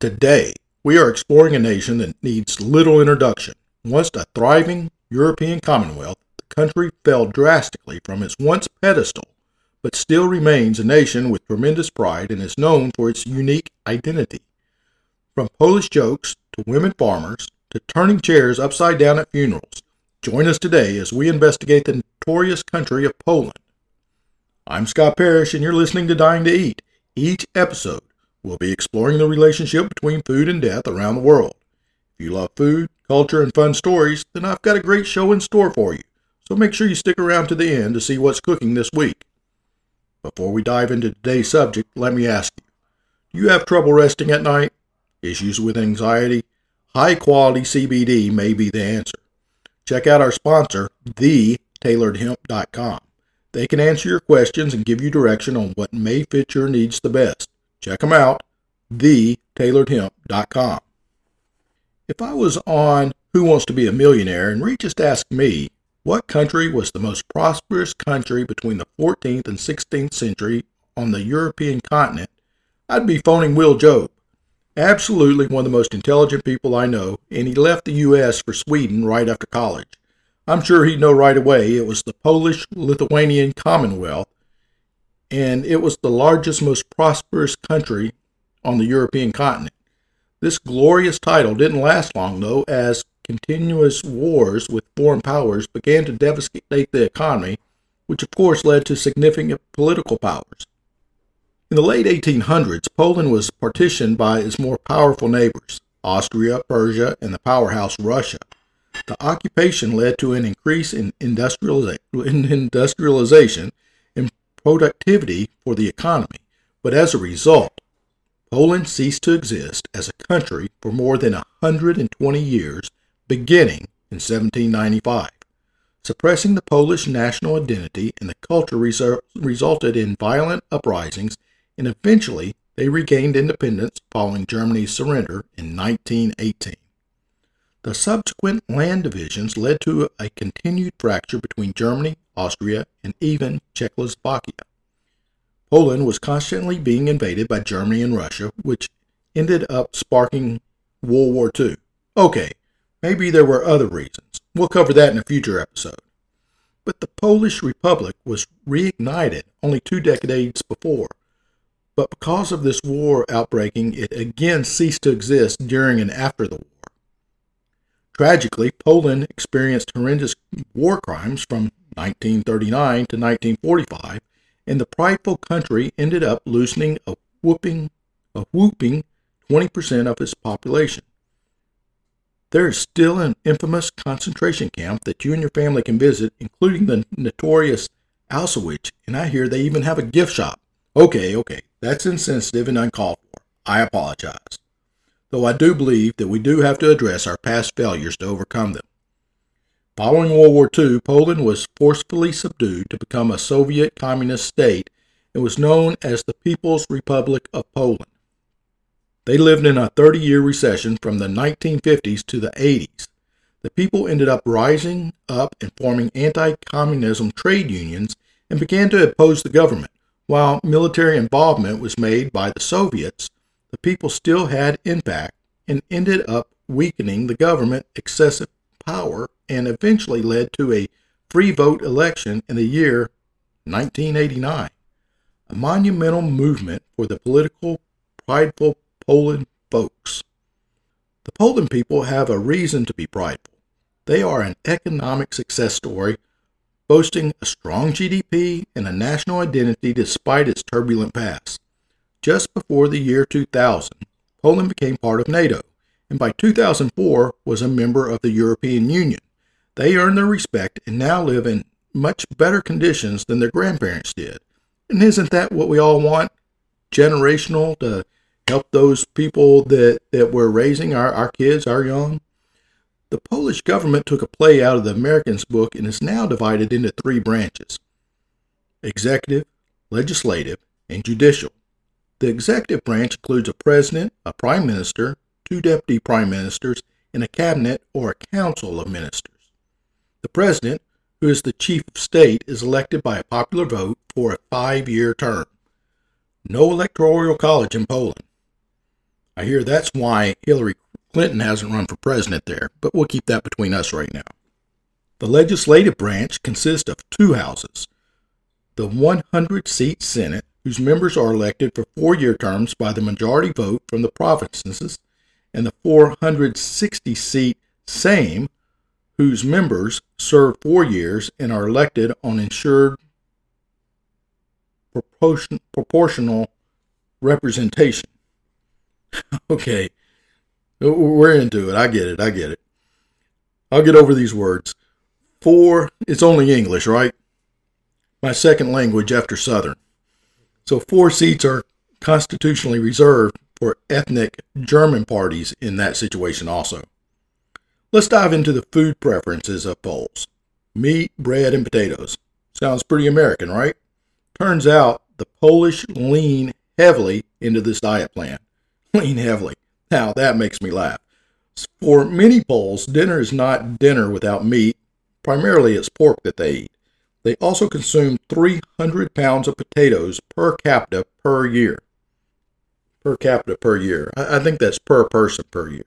Today, we are exploring a nation that needs little introduction. Once a thriving European Commonwealth, the country fell drastically from its once pedestal, but still remains a nation with tremendous pride and is known for its unique identity. From Polish jokes to women farmers to turning chairs upside down at funerals, join us today as we investigate the notorious country of Poland. I'm Scott Parrish, and you're listening to Dying to Eat. Each episode, we'll be exploring the relationship between food and death around the world. If you love food, culture, and fun stories, then I've got a great show in store for you. So make sure you stick around to the end to see what's cooking this week. Before we dive into today's subject, let me ask you do you have trouble resting at night? Issues with anxiety? High quality CBD may be the answer. Check out our sponsor, thetailoredhemp.com. They can answer your questions and give you direction on what may fit your needs the best. Check them out, thetailoredhemp.com. If I was on Who Wants to Be a Millionaire and Reed just asked me what country was the most prosperous country between the 14th and 16th century on the European continent, I'd be phoning Will Job. Absolutely one of the most intelligent people I know, and he left the U.S. for Sweden right after college. I'm sure he'd know right away it was the Polish Lithuanian Commonwealth, and it was the largest, most prosperous country on the European continent. This glorious title didn't last long, though, as continuous wars with foreign powers began to devastate the economy, which of course led to significant political powers. In the late 1800s, Poland was partitioned by its more powerful neighbors, Austria, Persia, and the powerhouse Russia. The occupation led to an increase in industrialization and productivity for the economy, but as a result, Poland ceased to exist as a country for more than 120 years, beginning in 1795. Suppressing the Polish national identity and the culture resu- resulted in violent uprisings, and eventually they regained independence following Germany's surrender in 1918. The subsequent land divisions led to a continued fracture between Germany, Austria, and even Czechoslovakia. Poland was constantly being invaded by Germany and Russia, which ended up sparking World War II. Okay, maybe there were other reasons. We'll cover that in a future episode. But the Polish Republic was reignited only two decades before. But because of this war outbreaking, it again ceased to exist during and after the war. Tragically, Poland experienced horrendous war crimes from 1939 to 1945, and the prideful country ended up losing a whooping, a whooping 20% of its population. There is still an infamous concentration camp that you and your family can visit, including the notorious Auschwitz, and I hear they even have a gift shop. Okay, okay, that's insensitive and uncalled for. I apologize though I do believe that we do have to address our past failures to overcome them. Following World War II, Poland was forcefully subdued to become a Soviet communist state and was known as the People's Republic of Poland. They lived in a 30 year recession from the 1950s to the 80s. The people ended up rising up and forming anti communism trade unions and began to oppose the government, while military involvement was made by the Soviets the people still had impact and ended up weakening the government excessive power and eventually led to a free vote election in the year 1989, a monumental movement for the political, prideful Poland folks. The Poland people have a reason to be prideful. They are an economic success story, boasting a strong GDP and a national identity despite its turbulent past. Just before the year 2000, Poland became part of NATO, and by 2004 was a member of the European Union. They earned their respect and now live in much better conditions than their grandparents did. And isn't that what we all want? Generational to help those people that, that we're raising, our, our kids, our young? The Polish government took a play out of the Americans' book and is now divided into three branches executive, legislative, and judicial. The executive branch includes a president, a prime minister, two deputy prime ministers, and a cabinet or a council of ministers. The president, who is the chief of state, is elected by a popular vote for a five year term. No electoral college in Poland. I hear that's why Hillary Clinton hasn't run for president there, but we'll keep that between us right now. The legislative branch consists of two houses the 100 seat Senate, whose members are elected for four year terms by the majority vote from the provinces, and the 460 seat Sejm, whose members serve four years and are elected on ensured proportion, proportional representation. okay, we're into it. I get it. I get it. I'll get over these words. Four, it's only English, right? My second language after Southern. So four seats are constitutionally reserved for ethnic German parties in that situation also. Let's dive into the food preferences of Poles. Meat, bread, and potatoes. Sounds pretty American, right? Turns out the Polish lean heavily into this diet plan. Lean heavily. Now that makes me laugh. For many Poles, dinner is not dinner without meat. Primarily it's pork that they eat. They also consume 300 pounds of potatoes per capita per year. Per capita per year. I, think that's per person per year.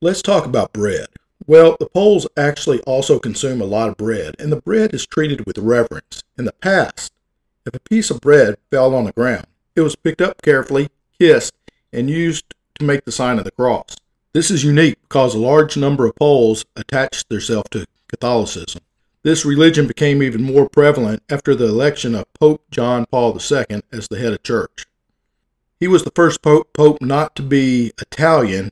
Let's talk about bread. Well, the Poles actually also consume a lot of bread, and the bread is treated with reverence. In the past, if a piece of bread fell on the ground, it was picked up carefully, kissed, and used to make the sign of the cross. This is unique because a large number of Poles attached themselves to Catholicism. This religion became even more prevalent after the election of Pope John Paul II as the head of church. He was the first pope, pope not to be Italian,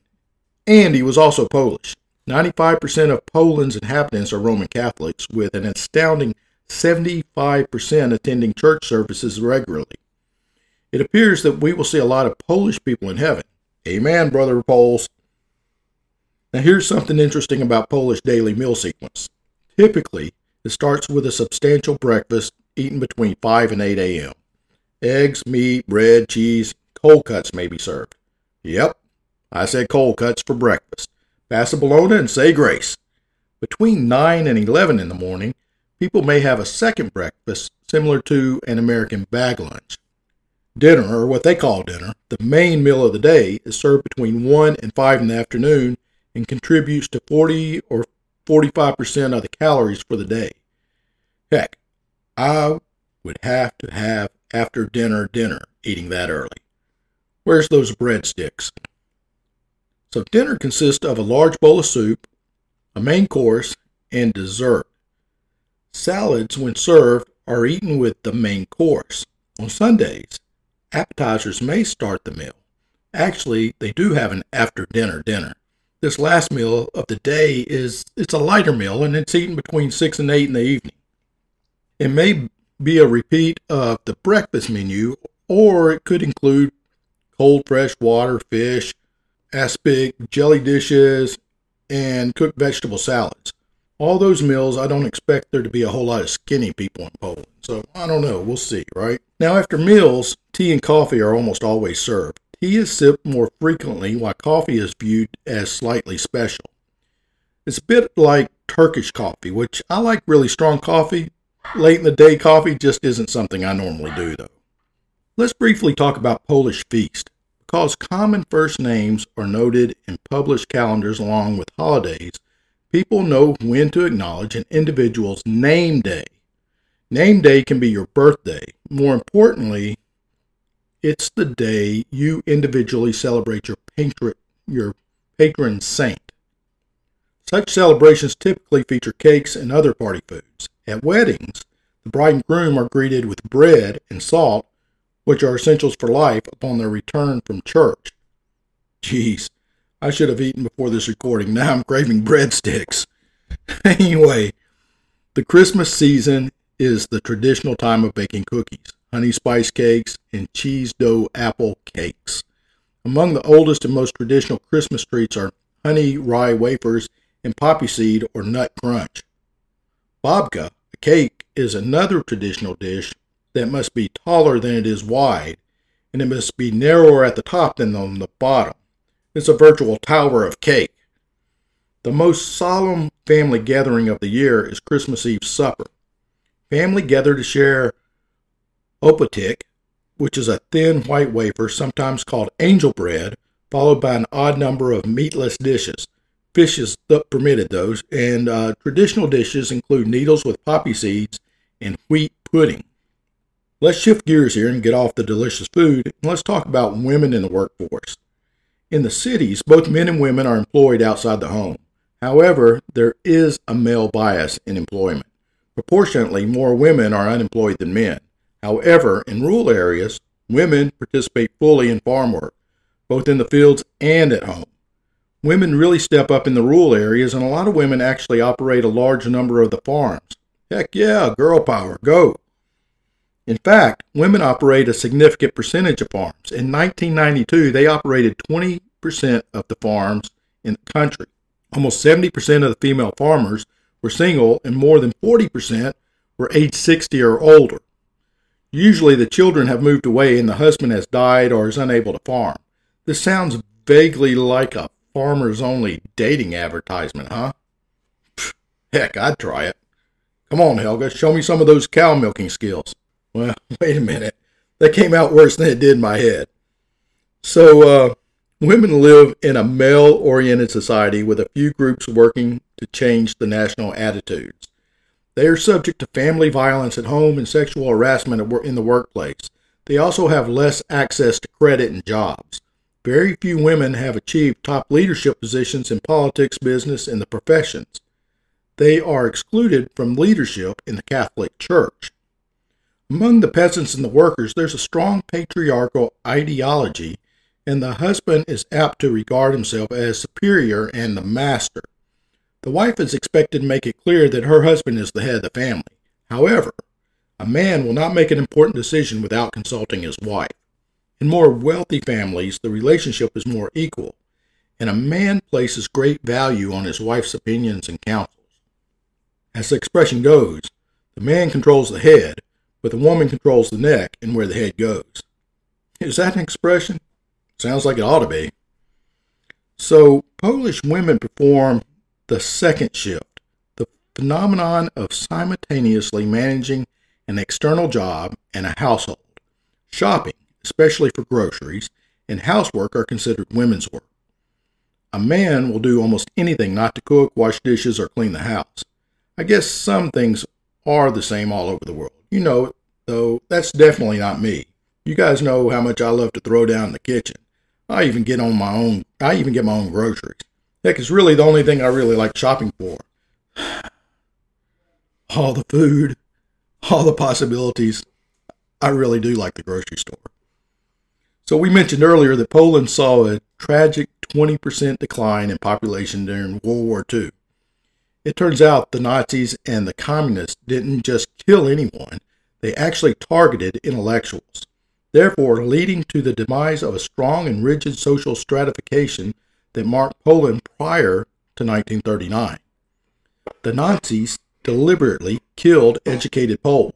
and he was also Polish. 95% of Poland's inhabitants are Roman Catholics, with an astounding 75% attending church services regularly. It appears that we will see a lot of Polish people in heaven. Amen, brother Poles. Now, here's something interesting about Polish daily meal sequence. Typically, it starts with a substantial breakfast eaten between 5 and 8 a.m. Eggs, meat, bread, cheese, cold cuts may be served. Yep, I said cold cuts for breakfast. Pass a bologna and say grace. Between 9 and 11 in the morning, people may have a second breakfast similar to an American bag lunch. Dinner, or what they call dinner, the main meal of the day, is served between 1 and 5 in the afternoon and contributes to 40 or 45% of the calories for the day. Heck, I would have to have after dinner dinner eating that early. Where's those breadsticks? So dinner consists of a large bowl of soup, a main course, and dessert. Salads, when served, are eaten with the main course. On Sundays, appetizers may start the meal. Actually, they do have an after dinner dinner. This last meal of the day is it's a lighter meal and it's eaten between 6 and 8 in the evening. It may be a repeat of the breakfast menu or it could include cold fresh water, fish, aspic, jelly dishes, and cooked vegetable salads. All those meals, I don't expect there to be a whole lot of skinny people in Poland. So I don't know. We'll see, right? Now, after meals, tea and coffee are almost always served. Tea is sipped more frequently, while coffee is viewed as slightly special. It's a bit like Turkish coffee, which I like really strong coffee. Late in the day coffee just isn't something I normally do, though. Let's briefly talk about Polish feast. Because common first names are noted in published calendars along with holidays, people know when to acknowledge an individual's name day. Name day can be your birthday. More importantly, it's the day you individually celebrate your patron, your patron saint. Such celebrations typically feature cakes and other party foods. At weddings, the bride and groom are greeted with bread and salt which are essentials for life upon their return from church. Geez, I should have eaten before this recording. Now I'm craving breadsticks. anyway, the Christmas season is the traditional time of baking cookies, honey spice cakes, and cheese dough apple cakes. Among the oldest and most traditional Christmas treats are honey rye wafers and poppy seed or nut crunch. Babka, a cake, is another traditional dish that must be taller than it is wide, and it must be narrower at the top than on the bottom. It's a virtual tower of cake. The most solemn family gathering of the year is Christmas Eve supper. Family gather to share opłatek, which is a thin white wafer, sometimes called angel bread, followed by an odd number of meatless dishes. Fish is th- permitted those, and uh, traditional dishes include needles with poppy seeds and wheat pudding. Let's shift gears here and get off the delicious food, and let's talk about women in the workforce. In the cities, both men and women are employed outside the home. However, there is a male bias in employment. Proportionately, more women are unemployed than men. However, in rural areas, women participate fully in farm work, both in the fields and at home. Women really step up in the rural areas, and a lot of women actually operate a large number of the farms. Heck yeah, girl power, go! In fact, women operate a significant percentage of farms. In 1992, they operated 20% of the farms in the country. Almost 70% of the female farmers were single, and more than 40% were age 60 or older. Usually, the children have moved away and the husband has died or is unable to farm. This sounds vaguely like a farmers only dating advertisement, huh? Heck, I'd try it. Come on, Helga, show me some of those cow milking skills. Well, wait a minute. That came out worse than it did in my head. So, uh, women live in a male oriented society with a few groups working to change the national attitudes. They are subject to family violence at home and sexual harassment in the workplace. They also have less access to credit and jobs. Very few women have achieved top leadership positions in politics, business, and the professions. They are excluded from leadership in the Catholic Church. Among the peasants and the workers, there's a strong patriarchal ideology, and the husband is apt to regard himself as superior and the master. The wife is expected to make it clear that her husband is the head of the family. However, a man will not make an important decision without consulting his wife. In more wealthy families, the relationship is more equal, and a man places great value on his wife's opinions and counsels. As the expression goes, the man controls the head, but the woman controls the neck and where the head goes. Is that an expression? Sounds like it ought to be. So, Polish women perform the second shift, the phenomenon of simultaneously managing an external job and a household. Shopping, especially for groceries, and housework are considered women's work. A man will do almost anything not to cook, wash dishes, or clean the house. I guess some things are the same all over the world. You know, though, that's definitely not me. You guys know how much I love to throw down in the kitchen. I even get on my own I even get my own groceries. Heck, it's really the only thing I really like shopping for. All the food, all the possibilities. I really do like the grocery store. So, we mentioned earlier that Poland saw a tragic 20% decline in population during World War II. It turns out the Nazis and the communists didn't just kill anyone, they actually targeted intellectuals, therefore, leading to the demise of a strong and rigid social stratification that marked Poland prior to 1939. The Nazis deliberately killed educated Poles.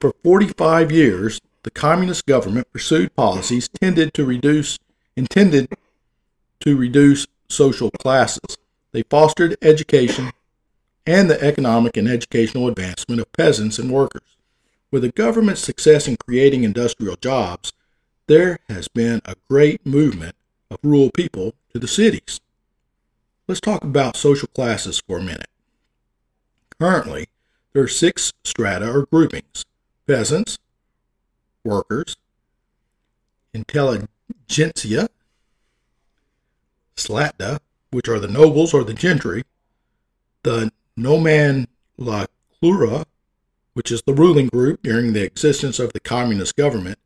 For 45 years, the communist government pursued policies tended to reduce intended to reduce social classes. They fostered education and the economic and educational advancement of peasants and workers. With the government's success in creating industrial jobs, there has been a great movement of rural people to the cities. Let's talk about social classes for a minute. Currently, there are six strata or groupings peasants, workers, intelligentsia, szlachta, which are the nobles or the gentry, the nomenklatura, which is the ruling group during the existence of the communist government,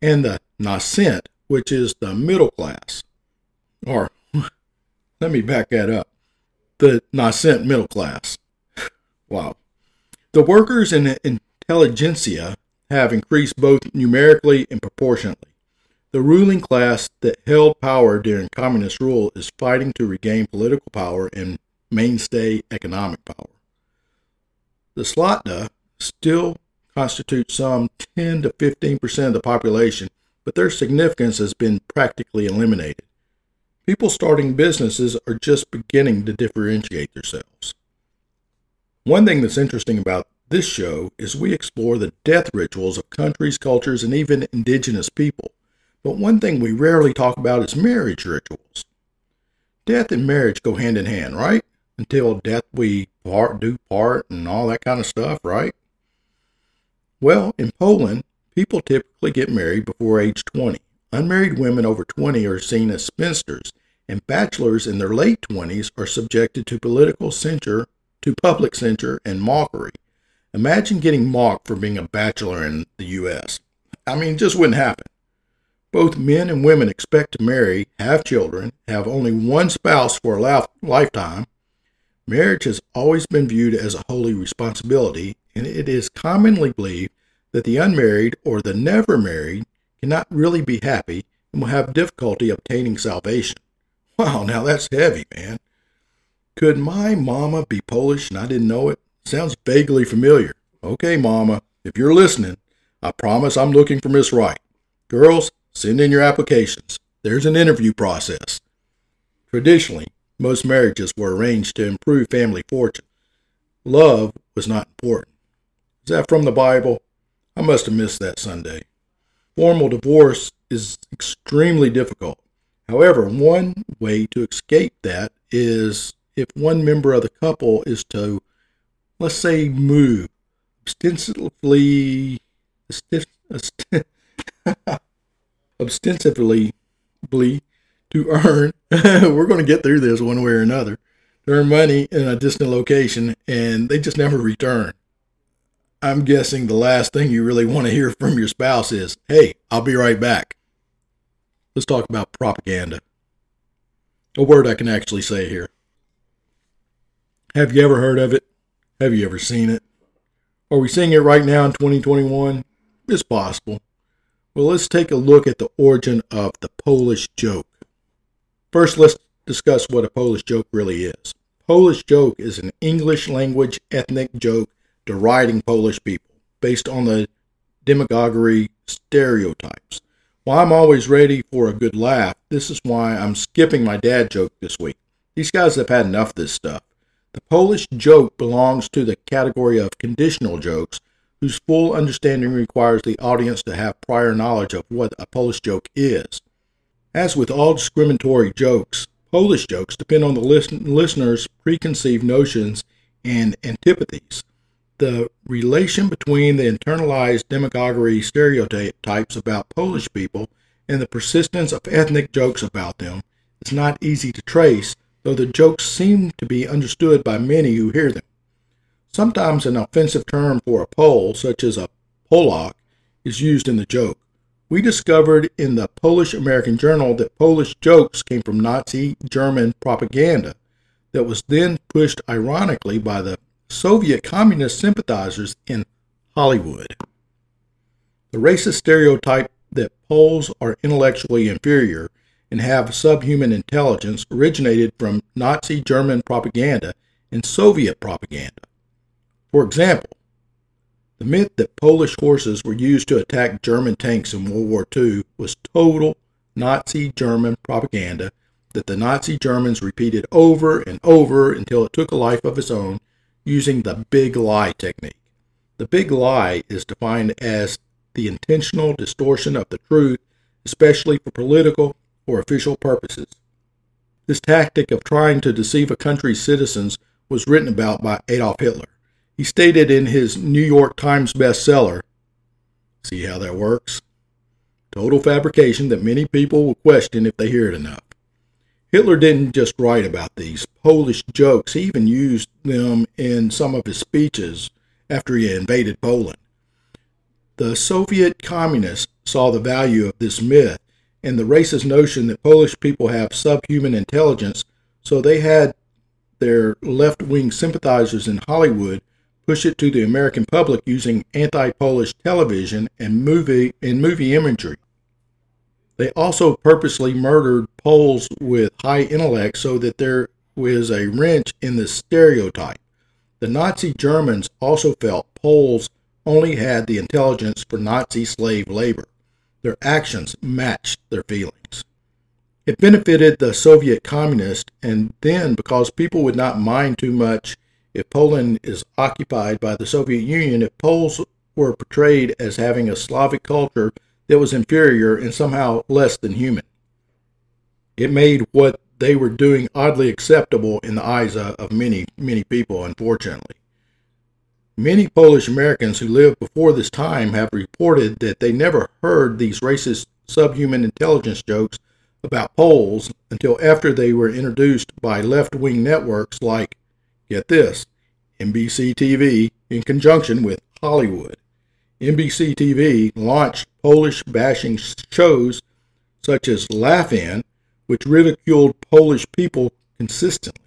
and the nascent, which is the middle class. Or, let me back that up the nascent middle class. Wow. The workers and the intelligentsia have increased both numerically and proportionately. The ruling class that held power during communist rule is fighting to regain political power and mainstay economic power. The Szlachta still constitute some 10 to 15 percent of the population, but their significance has been practically eliminated. People starting businesses are just beginning to differentiate themselves. One thing that's interesting about this show is we explore the death rituals of countries, cultures, and even indigenous people. But one thing we rarely talk about is marriage rituals. Death and marriage go hand in hand, right? Until death we part, do part, and all that kind of stuff, right? Well, in Poland, people typically get married before age 20. Unmarried women over 20 are seen as spinsters, and bachelors in their late 20s are subjected to political censure, to public censure, and mockery. Imagine getting mocked for being a bachelor in the U.S. I mean, it just wouldn't happen. Both men and women expect to marry, have children, have only one spouse for a lifetime. Marriage has always been viewed as a holy responsibility, and it is commonly believed that the unmarried or the never married cannot really be happy and will have difficulty obtaining salvation. Wow, now that's heavy, man. Could my mama be Polish and I didn't know it? Sounds vaguely familiar. Okay, mama, if you're listening, I promise I'm looking for Miss Wright. Girls, Send in your applications. There's an interview process. Traditionally, most marriages were arranged to improve family fortune. Love was not important. Is that from the Bible? I must have missed that Sunday. Formal divorce is extremely difficult. However, one way to escape that is if one member of the couple is to, let's say, move ostensibly, ostensibly to earn, we're going to get through this one way or another, earn money in a distant location, and they just never return. I'm guessing the last thing you really want to hear from your spouse is, hey, I'll be right back. Let's talk about propaganda. A word I can actually say here. Have you ever heard of it? Have you ever seen it? Are we seeing it right now in 2021? It's possible. Well, let's take a look at the origin of the Polish joke. First, let's discuss what a Polish joke really is. Polish joke is an English language ethnic joke deriding Polish people based on the demagoguery stereotypes. While I'm always ready for a good laugh, this is why I'm skipping my dad joke this week. These guys have had enough of this stuff. The Polish joke belongs to the category of conditional jokes whose full understanding requires the audience to have prior knowledge of what a Polish joke is. As with all discriminatory jokes, Polish jokes depend on the listen- listener's preconceived notions and antipathies. The relation between the internalized demagoguery stereotypes about Polish people and the persistence of ethnic jokes about them is not easy to trace, though the jokes seem to be understood by many who hear them. Sometimes an offensive term for a Pole, such as a Polak, is used in the joke. We discovered in the Polish American Journal that Polish jokes came from Nazi German propaganda that was then pushed ironically by the Soviet communist sympathizers in Hollywood. The racist stereotype that Poles are intellectually inferior and have subhuman intelligence originated from Nazi German propaganda and Soviet propaganda. For example, the myth that Polish horses were used to attack German tanks in World War II was total Nazi German propaganda that the Nazi Germans repeated over and over until it took a life of its own using the big lie technique. The big lie is defined as the intentional distortion of the truth, especially for political or official purposes. This tactic of trying to deceive a country's citizens was written about by Adolf Hitler. He stated in his New York Times bestseller, see how that works? Total fabrication that many people will question if they hear it enough. Hitler didn't just write about these Polish jokes, he even used them in some of his speeches after he invaded Poland. The Soviet communists saw the value of this myth and the racist notion that Polish people have subhuman intelligence, so they had their left wing sympathizers in Hollywood push it to the American public using anti-Polish television and movie and movie imagery. They also purposely murdered Poles with high intellect so that there was a wrench in the stereotype. The Nazi Germans also felt Poles only had the intelligence for Nazi slave labor. Their actions matched their feelings. It benefited the Soviet communists, and then because people would not mind too much if Poland is occupied by the Soviet Union, if Poles were portrayed as having a Slavic culture that was inferior and somehow less than human. It made what they were doing oddly acceptable in the eyes of, many, many people, unfortunately. Many Polish Americans who lived before this time have reported that they never heard these racist subhuman intelligence jokes about Poles until after they were introduced by left wing networks like, get this, NBC TV in conjunction with Hollywood. NBC TV launched Polish bashing shows such as Laugh-In, which ridiculed Polish people consistently.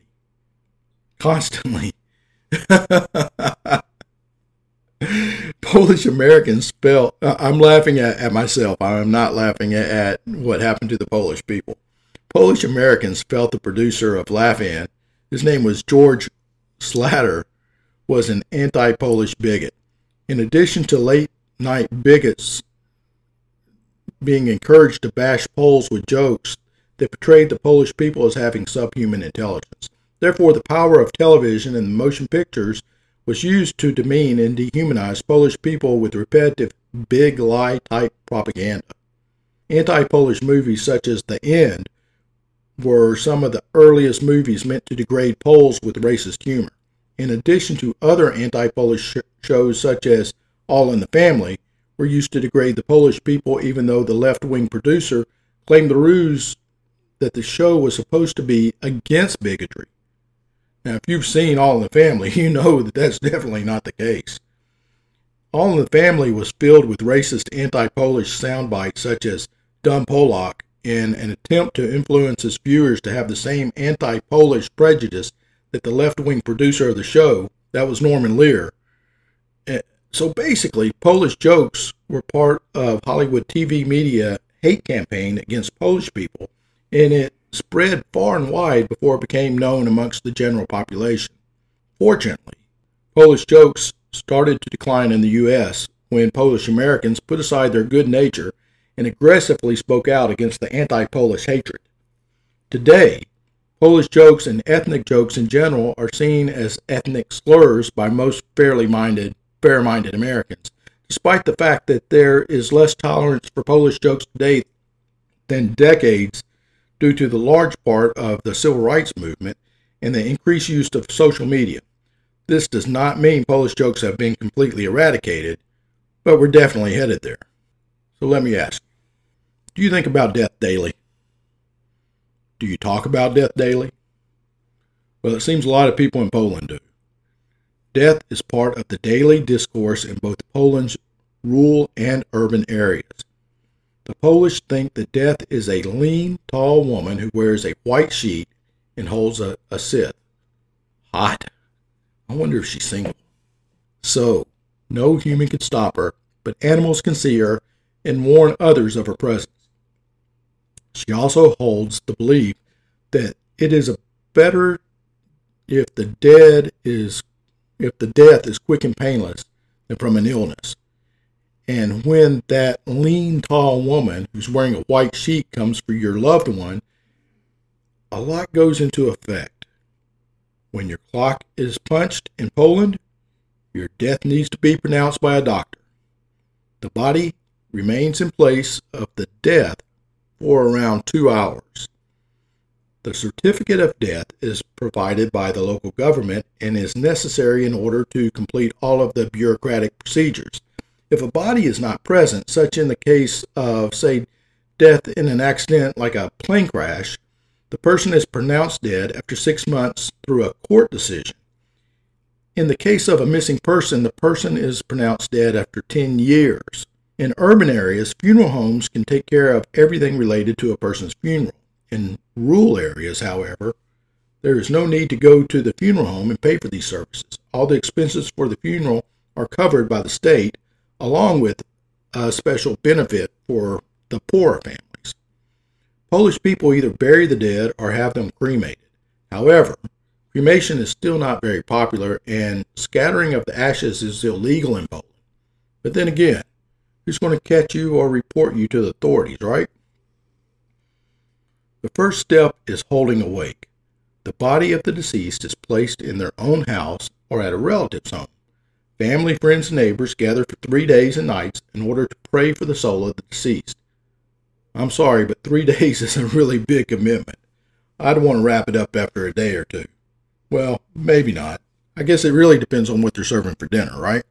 Constantly. Polish Americans felt, I'm laughing at, at myself. I'm not laughing at, at what happened to the Polish people. Polish Americans felt the producer of Laugh-In, his name was George Schlatter, was an anti Polish bigot. In addition to late night bigots being encouraged to bash Poles with jokes that portrayed the Polish people as having subhuman intelligence. Therefore, the power of television and the motion pictures was used to demean and dehumanize Polish people with repetitive big lie type propaganda. Anti Polish movies such as The End were some of the earliest movies meant to degrade Poles with racist humor. In addition to other anti Polish sh- shows such as All in the Family, were used to degrade the Polish people, even though the left wing producer claimed the ruse that the show was supposed to be against bigotry. Now, if you've seen All in the Family, you know that that's definitely not the case. All in the Family was filled with racist anti Polish sound bites such as Dumb Polak in an attempt to influence his viewers to have the same anti Polish prejudice that the left wing producer of the show, that was Norman Lear. Eh, so basically, Polish jokes were part of Hollywood TV media hate campaign against Polish people, and it spread far and wide before it became known amongst the general population. Fortunately, Polish jokes started to decline in the U.S. when Polish Americans put aside their good nature and aggressively spoke out against the anti Polish hatred. Today, Polish jokes and ethnic jokes in general are seen as ethnic slurs by most fairly minded, fair minded Americans, despite the fact that there is less tolerance for Polish jokes today than decades due to the large part of the civil rights movement and the increased use of social media. This does not mean Polish jokes have been completely eradicated, but we're definitely headed there. So let me ask do you think about death daily? Do you talk about death daily? Well, it seems a lot of people in Poland do. Death is part of the daily discourse in both Poland's rural and urban areas. The Polish think that death is a lean, tall woman who wears a white sheet and holds a, a. Hot. I wonder if she's single. So, no human can stop her, but animals can see her and warn others of her presence. She also holds the belief that it is a better if the dead is if the death is quick and painless than from an illness. And when that lean, tall woman who's wearing a white sheet comes for your loved one, a lot goes into effect. When your clock is punched in Poland, your death needs to be pronounced by a doctor. The body remains in place of the death for around two hours. The certificate of death is provided by the local government and is necessary in order to complete all of the bureaucratic procedures. If a body is not present, such in the case of, say, death in an accident like a plane crash, the person is pronounced dead after six months through a court decision. In the case of a missing person, the person is pronounced dead after 10 years. In urban areas, funeral homes can take care of everything related to a person's funeral. In rural areas, however, there is no need to go to the funeral home and pay for these services. All the expenses for the funeral are covered by the state along with a special benefit for the poorer families. Polish people either bury the dead or have them cremated. However, cremation is still not very popular and scattering of the ashes is illegal in Poland. But then again, who's going to catch you or report you to the authorities, right? The first step is holding a wake. The body of the deceased is placed in their own house or at a relative's home. Family, friends, and neighbors gather for three days and nights in order to pray for the soul of the deceased. I'm sorry, but three days is a really big commitment. I'd want to wrap it up after a day or two. Well, maybe not. I guess it really depends on what they're serving for dinner, right?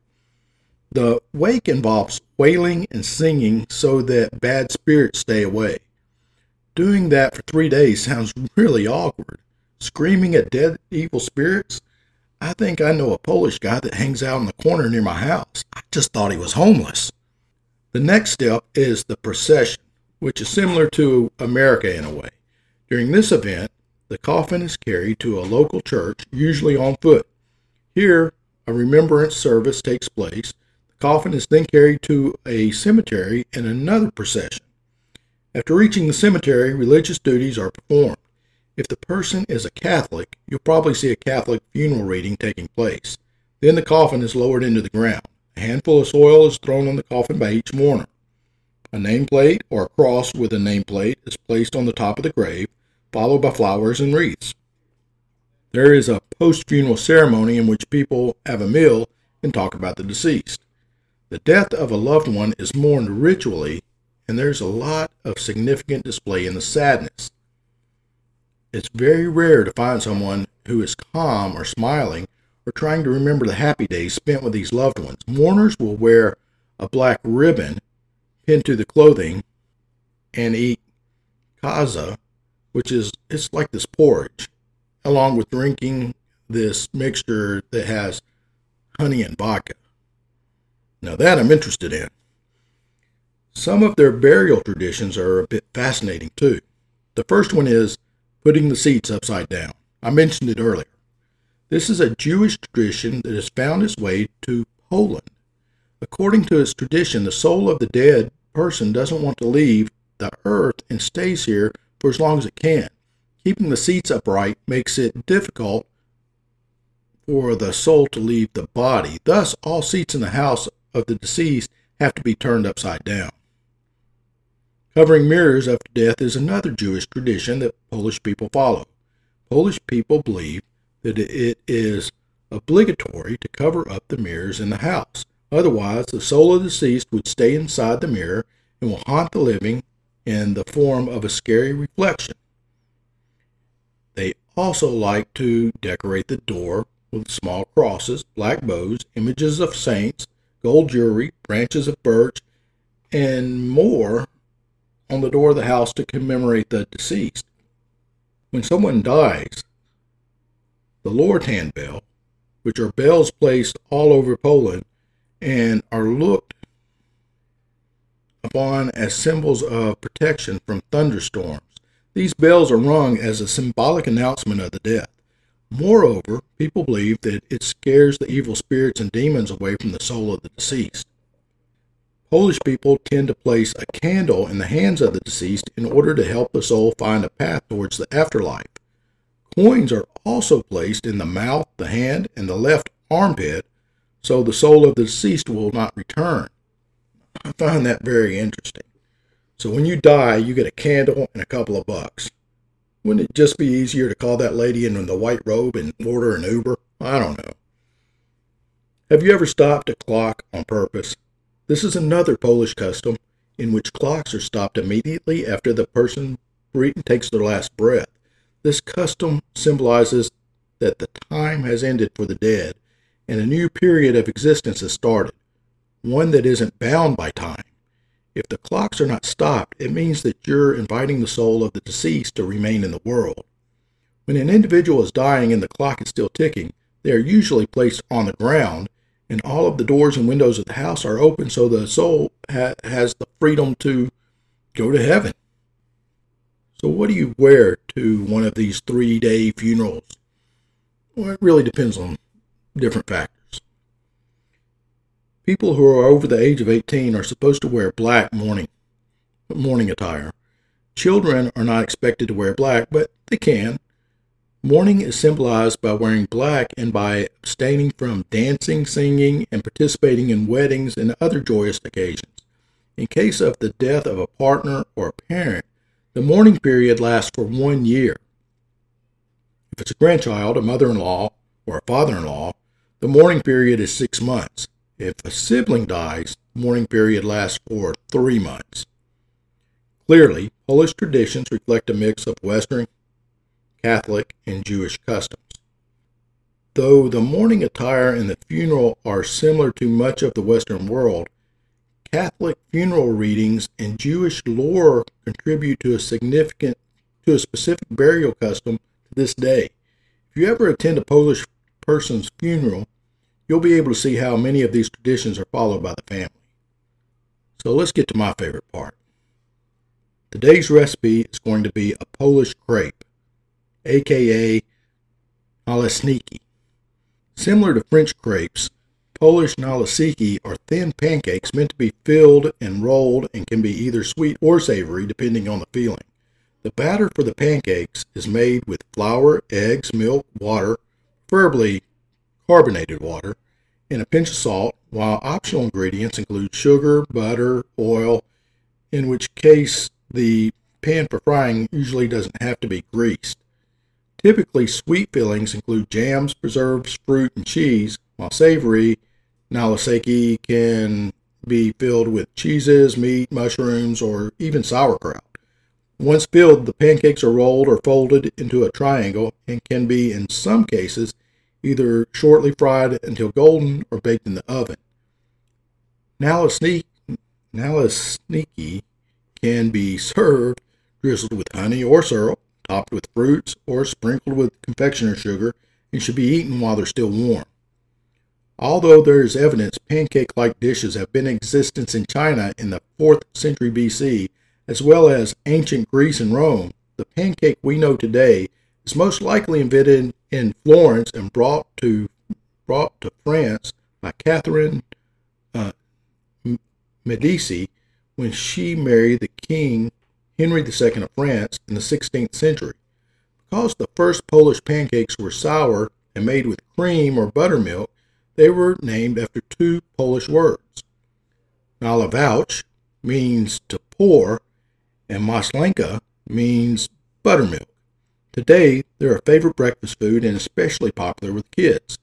The wake involves wailing and singing so that bad spirits stay away. Doing that for three days sounds really awkward. Screaming at dead evil spirits? I think I know a Polish guy that hangs out in the corner near my house. I just thought he was homeless. The next step is the procession, which is similar to America in a way. During this event, the coffin is carried to a local church, usually on foot. Here, a remembrance service takes place. Coffin is then carried to a cemetery in another procession. After reaching the cemetery, religious duties are performed. If the person is a Catholic, you'll probably see a Catholic funeral reading taking place. Then the coffin is lowered into the ground. A handful of soil is thrown on the coffin by each mourner. A nameplate or a cross with a nameplate is placed on the top of the grave, followed by flowers and wreaths. There is a post funeral ceremony in which people have a meal and talk about the deceased. The death of a loved one is mourned ritually, and there's a lot of significant display in the sadness. It's very rare to find someone who is calm or smiling or trying to remember the happy days spent with these loved ones. Mourners will wear a black ribbon pinned to the clothing and eat kasza, which is it's like this porridge, along with drinking this mixture that has honey and vodka. Now that I'm interested in. Some of their burial traditions are a bit fascinating too. The first one is putting the seats upside down. I mentioned it earlier. This is a Jewish tradition that has found its way to Poland. According to its tradition, the soul of the dead person doesn't want to leave the earth and stays here for as long as it can. Keeping the seats upright makes it difficult for the soul to leave the body. Thus, all seats in the house of the deceased have to be turned upside down. Covering mirrors after death is another Jewish tradition that Polish people follow. Polish people believe that it is obligatory to cover up the mirrors in the house. Otherwise, the soul of the deceased would stay inside the mirror and will haunt the living in the form of a scary reflection. They also like to decorate the door with small crosses, black bows, images of saints, gold jewelry, branches of birch, and more on the door of the house to commemorate the deceased. When someone dies, the Lord's hand bell, which are bells placed all over Poland and are looked upon as symbols of protection from thunderstorms. These bells are rung as a symbolic announcement of the death. Moreover, people believe that it scares the evil spirits and demons away from the soul of the deceased. Polish people tend to place a candle in the hands of the deceased in order to help the soul find a path towards the afterlife. Coins are also placed in the mouth, the hand, and the left armpit so the soul of the deceased will not return. I find that very interesting. So when you die, you get a candle and a couple of bucks. Wouldn't it just be easier to call that lady in the white robe and order an Uber? I don't know. Have you ever stopped a clock on purpose? This is another Polish custom in which clocks are stopped immediately after the person takes their last breath. This custom symbolizes that the time has ended for the dead and a new period of existence has started, one that isn't bound by time. If the clocks are not stopped, it means that you're inviting the soul of the deceased to remain in the world. When an individual is dying and the clock is still ticking, they are usually placed on the ground and all of the doors and windows of the house are open so the soul ha- has the freedom to go to heaven. So, what do you wear to one of these three day funerals? Well, it really depends on different factors. People who are over the age of 18 are supposed to wear black mourning, mourning attire. Children are not expected to wear black, but they can. Mourning is symbolized by wearing black and by abstaining from dancing, singing, and participating in weddings and other joyous occasions. In case of the death of a partner or a parent, the mourning period lasts for one year. If it's a grandchild, a mother in law, or a father in law, the mourning period is six months. If a sibling dies, the mourning period lasts for three months. Clearly, Polish traditions reflect a mix of Western, Catholic, and Jewish customs. Though the mourning attire and the funeral are similar to much of the Western world, Catholic funeral readings and Jewish lore contribute to a significant to a specific burial custom to this day. If you ever attend a Polish person's funeral, you'll be able to see how many of these traditions are followed by the family. So let's get to my favorite part. Today's recipe is going to be a Polish crepe, aka naleśniki. Similar to French crepes, Polish naleśniki are thin pancakes meant to be filled and rolled and can be either sweet or savory depending on the feeling. The batter for the pancakes is made with flour, eggs, milk, water, preferably carbonated water, and a pinch of salt, while optional ingredients include sugar, butter, oil, in which case the pan for frying usually doesn't have to be greased. Typically, sweet fillings include jams, preserves, fruit, and cheese, while savory naleśniki can be filled with cheeses, meat, mushrooms, or even sauerkraut. Once filled, the pancakes are rolled or folded into a triangle and can be, in some cases, either shortly fried until golden or baked in the oven. naleśniki can be served drizzled with honey or syrup, topped with fruits, or sprinkled with confectioner's sugar, and should be eaten while they're still warm. Although there is evidence pancake like dishes have been in existence in China in the 4th century BC, as well as ancient Greece and Rome, the pancake we know today is most likely invented in Florence and brought to brought to France by Catherine uh, Medici when she married the king Henry II of France in the 16th century. Because the first Polish pancakes were sour and made with cream or buttermilk, they were named after two Polish words. Nalewać means to pour, and maślanka means buttermilk. Today, they're a favorite breakfast food and especially popular with kids.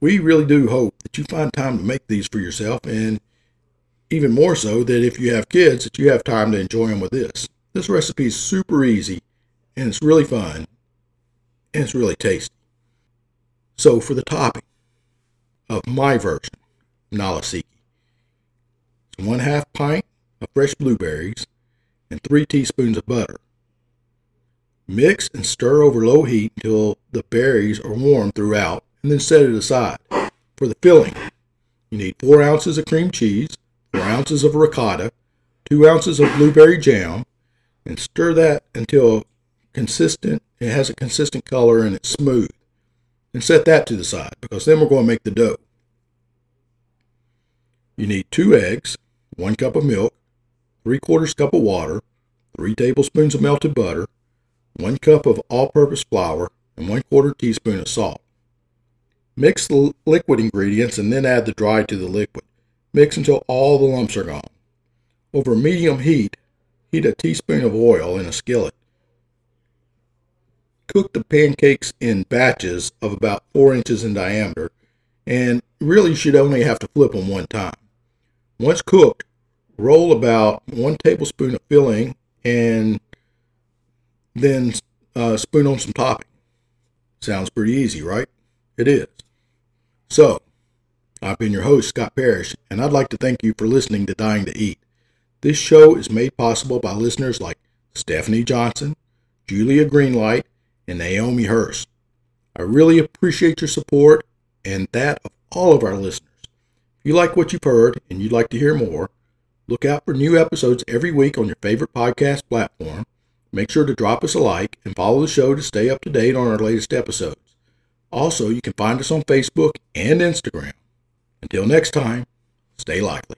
We really do hope that you find time to make these for yourself and even more so that if you have kids that you have time to enjoy them with this. This recipe is super easy and it's really fun and it's really tasty. So for the topping of my version, naleśniki, it's one half pint of fresh blueberries and three teaspoons of butter. Mix and stir over low heat until the berries are warm throughout and then set it aside. For the filling, you need four ounces of cream cheese, 4 ounces of ricotta, 2 ounces of blueberry jam, and stir that until consistent. It has a consistent color and it's smooth. And set that to the side because then we're going to make the dough. You need two eggs, one cup of milk, three quarters cup of water, three tablespoons of melted butter, one cup of all-purpose flour, and one quarter teaspoon of salt. Mix the liquid ingredients and then add the dry to the liquid. Mix until all the lumps are gone. Over medium heat, heat a teaspoon of oil in a skillet. Cook the pancakes in batches of about 4 inches in diameter, and really you should only have to flip them one time. Once cooked, roll about 1 tablespoon of filling and then uh, spoon on some topping. Sounds pretty easy, right? It is. So, I've been your host, Scott Parrish, and I'd like to thank you for listening to Dying to Eat. This show is made possible by listeners like Stephanie Johnson, Julia Greenlight, and Naomi Hurst. I really appreciate your support and that of all of our listeners. If you like what you've heard and you'd like to hear more, look out for new episodes every week on your favorite podcast platform. Make sure to drop us a like and follow the show to stay up to date on our latest episodes. Also, you can find us on Facebook and Instagram. Until next time, stay likely.